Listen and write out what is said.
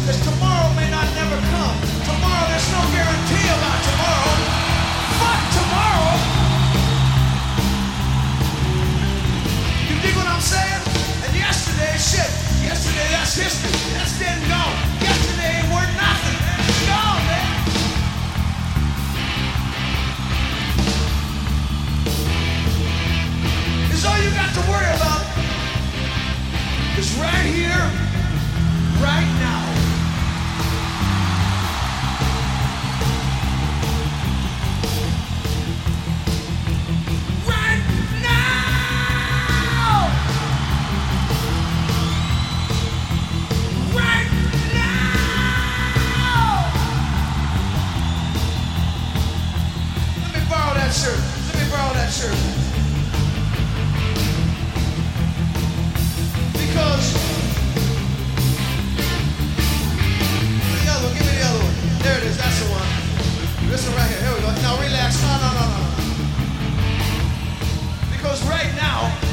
because tomorrow may not never come. Tomorrow, there's no guarantee about tomorrow. Fuck tomorrow! You dig what I'm saying? And yesterday, shit, yesterday, that's history. That's dead and gone. Yesterday ain't worth nothing. It's gone, man. It's all you got to worry about is right here, right now. Because right now,